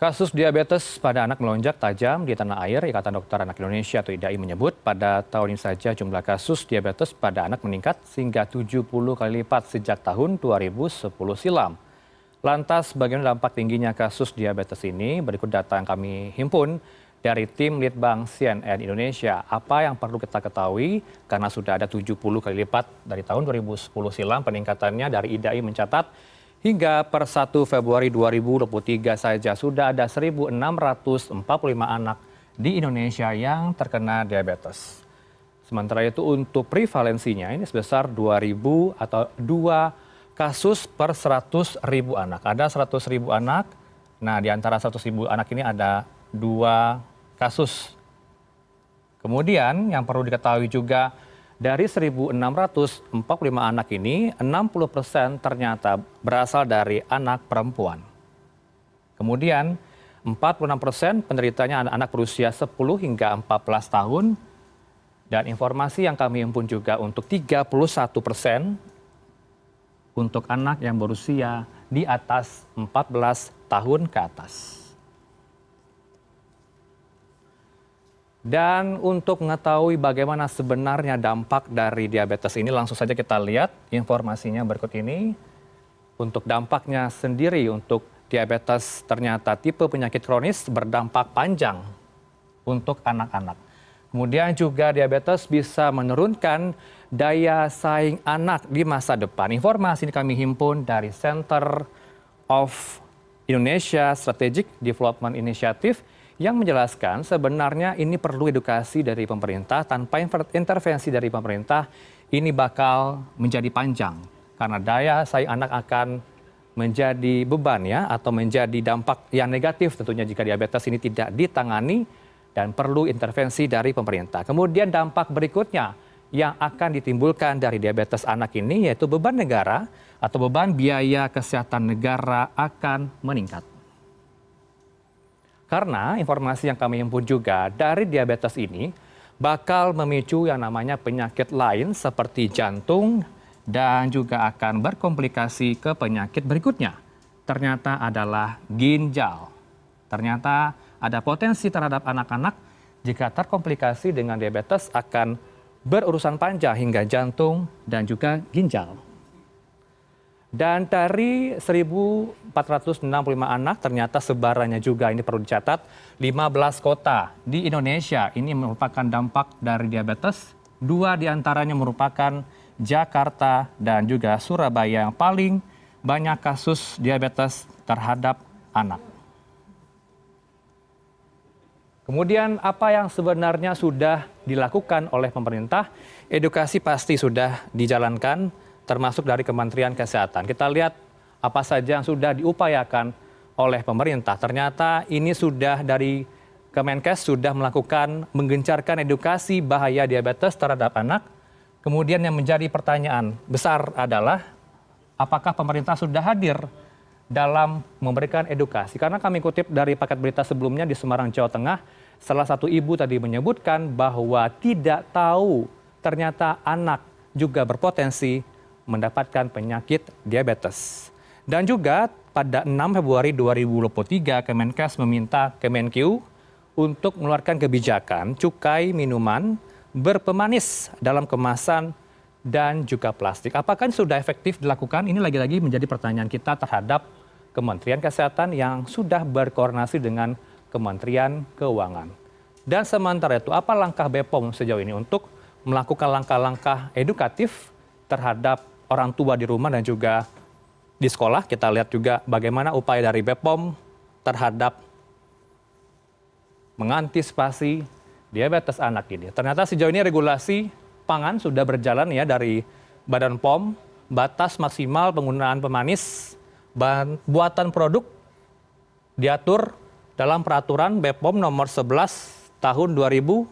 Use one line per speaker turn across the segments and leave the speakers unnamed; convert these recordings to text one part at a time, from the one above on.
Kasus diabetes pada anak melonjak tajam di tanah air. Ikatan Dokter Anak Indonesia atau IDAI menyebut pada tahun ini saja jumlah kasus diabetes pada anak meningkat sehingga 70 kali lipat sejak tahun 2010 silam. Lantas bagaimana dampak tingginya kasus diabetes ini? Berikut data yang kami himpun dari tim Litbang CNN Indonesia. Apa yang perlu kita ketahui karena sudah ada 70 kali lipat dari tahun 2010 silam peningkatannya dari IDAI mencatat hingga per 1 Februari 2023 saja sudah ada 1.645 anak di Indonesia yang terkena diabetes. Sementara itu untuk prevalensinya ini sebesar 2.000 atau 2 kasus per 100 ribu anak. Ada 100 ribu anak, nah di antara 100 ribu anak ini ada dua kasus. Kemudian yang perlu diketahui juga dari 1.645 anak ini, 60 persen ternyata berasal dari anak perempuan. Kemudian 46 persen penderitanya anak-anak berusia 10 hingga 14 tahun. Dan informasi yang kami himpun juga untuk 31 persen untuk anak yang berusia di atas 14 tahun ke atas. Dan untuk mengetahui bagaimana sebenarnya dampak dari diabetes ini, langsung saja kita lihat informasinya berikut ini. Untuk dampaknya sendiri untuk diabetes ternyata tipe penyakit kronis berdampak panjang untuk anak-anak. Kemudian juga diabetes bisa menurunkan daya saing anak di masa depan. Informasi ini kami himpun dari Center of Indonesia Strategic Development Initiative yang menjelaskan sebenarnya ini perlu edukasi dari pemerintah tanpa intervensi dari pemerintah ini bakal menjadi panjang karena daya saing anak akan menjadi beban ya atau menjadi dampak yang negatif tentunya jika diabetes ini tidak ditangani dan perlu intervensi dari pemerintah. Kemudian dampak berikutnya yang akan ditimbulkan dari diabetes anak ini yaitu beban negara atau beban biaya kesehatan negara akan meningkat. Karena informasi yang kami himpun juga dari diabetes ini bakal memicu yang namanya penyakit lain seperti jantung dan juga akan berkomplikasi ke penyakit berikutnya. Ternyata adalah ginjal. Ternyata ada potensi terhadap anak-anak jika terkomplikasi dengan diabetes akan berurusan panjang hingga jantung dan juga ginjal. Dan dari 1.465 anak ternyata sebarannya juga ini perlu dicatat 15 kota di Indonesia ini merupakan dampak dari diabetes. Dua di antaranya merupakan Jakarta dan juga Surabaya yang paling banyak kasus diabetes terhadap anak. Kemudian apa yang sebenarnya sudah dilakukan oleh pemerintah? Edukasi pasti sudah dijalankan termasuk dari Kementerian Kesehatan. Kita lihat apa saja yang sudah diupayakan oleh pemerintah. Ternyata ini sudah dari Kemenkes sudah melakukan menggencarkan edukasi bahaya diabetes terhadap anak. Kemudian yang menjadi pertanyaan besar adalah apakah pemerintah sudah hadir dalam memberikan edukasi? Karena kami kutip dari paket berita sebelumnya di Semarang, Jawa Tengah, Salah satu ibu tadi menyebutkan bahwa tidak tahu ternyata anak juga berpotensi mendapatkan penyakit diabetes. Dan juga pada 6 Februari 2023 Kemenkes meminta Kemenkeu untuk mengeluarkan kebijakan cukai minuman berpemanis dalam kemasan dan juga plastik. Apakah sudah efektif dilakukan? Ini lagi-lagi menjadi pertanyaan kita terhadap Kementerian Kesehatan yang sudah berkoordinasi dengan Kementerian Keuangan. Dan sementara itu, apa langkah BPOM sejauh ini untuk melakukan langkah-langkah edukatif terhadap orang tua di rumah dan juga di sekolah? Kita lihat juga bagaimana upaya dari BPOM terhadap mengantisipasi diabetes anak ini. Ternyata sejauh ini regulasi pangan sudah berjalan ya dari Badan POM, batas maksimal penggunaan pemanis, bahan buatan produk diatur dalam peraturan BPOM nomor 11 tahun 2019.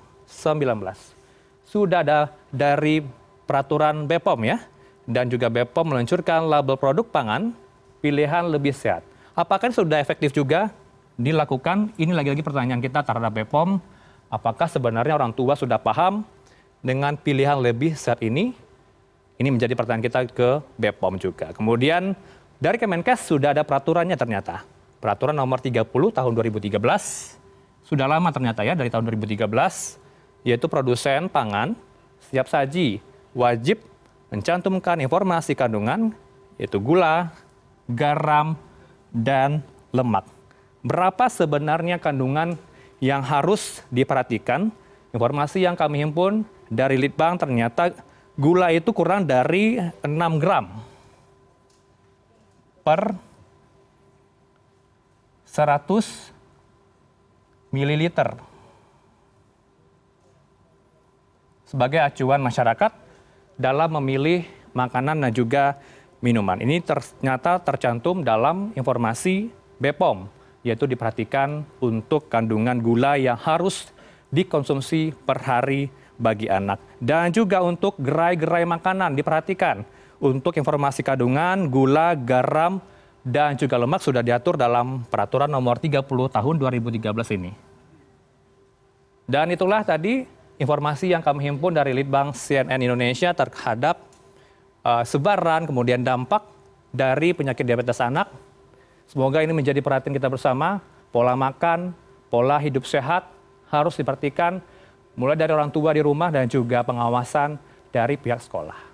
Sudah ada dari peraturan BPOM ya, dan juga BPOM meluncurkan label produk pangan pilihan lebih sehat. Apakah sudah efektif juga dilakukan? Ini lagi-lagi pertanyaan kita terhadap BPOM. Apakah sebenarnya orang tua sudah paham dengan pilihan lebih sehat ini? Ini menjadi pertanyaan kita ke BPOM juga. Kemudian dari Kemenkes sudah ada peraturannya ternyata peraturan nomor 30 tahun 2013 sudah lama ternyata ya dari tahun 2013 yaitu produsen pangan siap saji wajib mencantumkan informasi kandungan yaitu gula, garam, dan lemak. Berapa sebenarnya kandungan yang harus diperhatikan? Informasi yang kami himpun dari Litbang ternyata gula itu kurang dari 6 gram per 100 mililiter. Sebagai acuan masyarakat dalam memilih makanan dan juga minuman. Ini ternyata tercantum dalam informasi BPOM, yaitu diperhatikan untuk kandungan gula yang harus dikonsumsi per hari bagi anak. Dan juga untuk gerai-gerai makanan diperhatikan. Untuk informasi kandungan, gula, garam, dan juga lemak sudah diatur dalam peraturan nomor 30 tahun 2013 ini. Dan itulah tadi informasi yang kami himpun dari Litbang CNN Indonesia terhadap uh, sebaran kemudian dampak dari penyakit diabetes anak. Semoga ini menjadi perhatian kita bersama. Pola makan, pola hidup sehat harus diperhatikan mulai dari orang tua di rumah dan juga pengawasan dari pihak sekolah.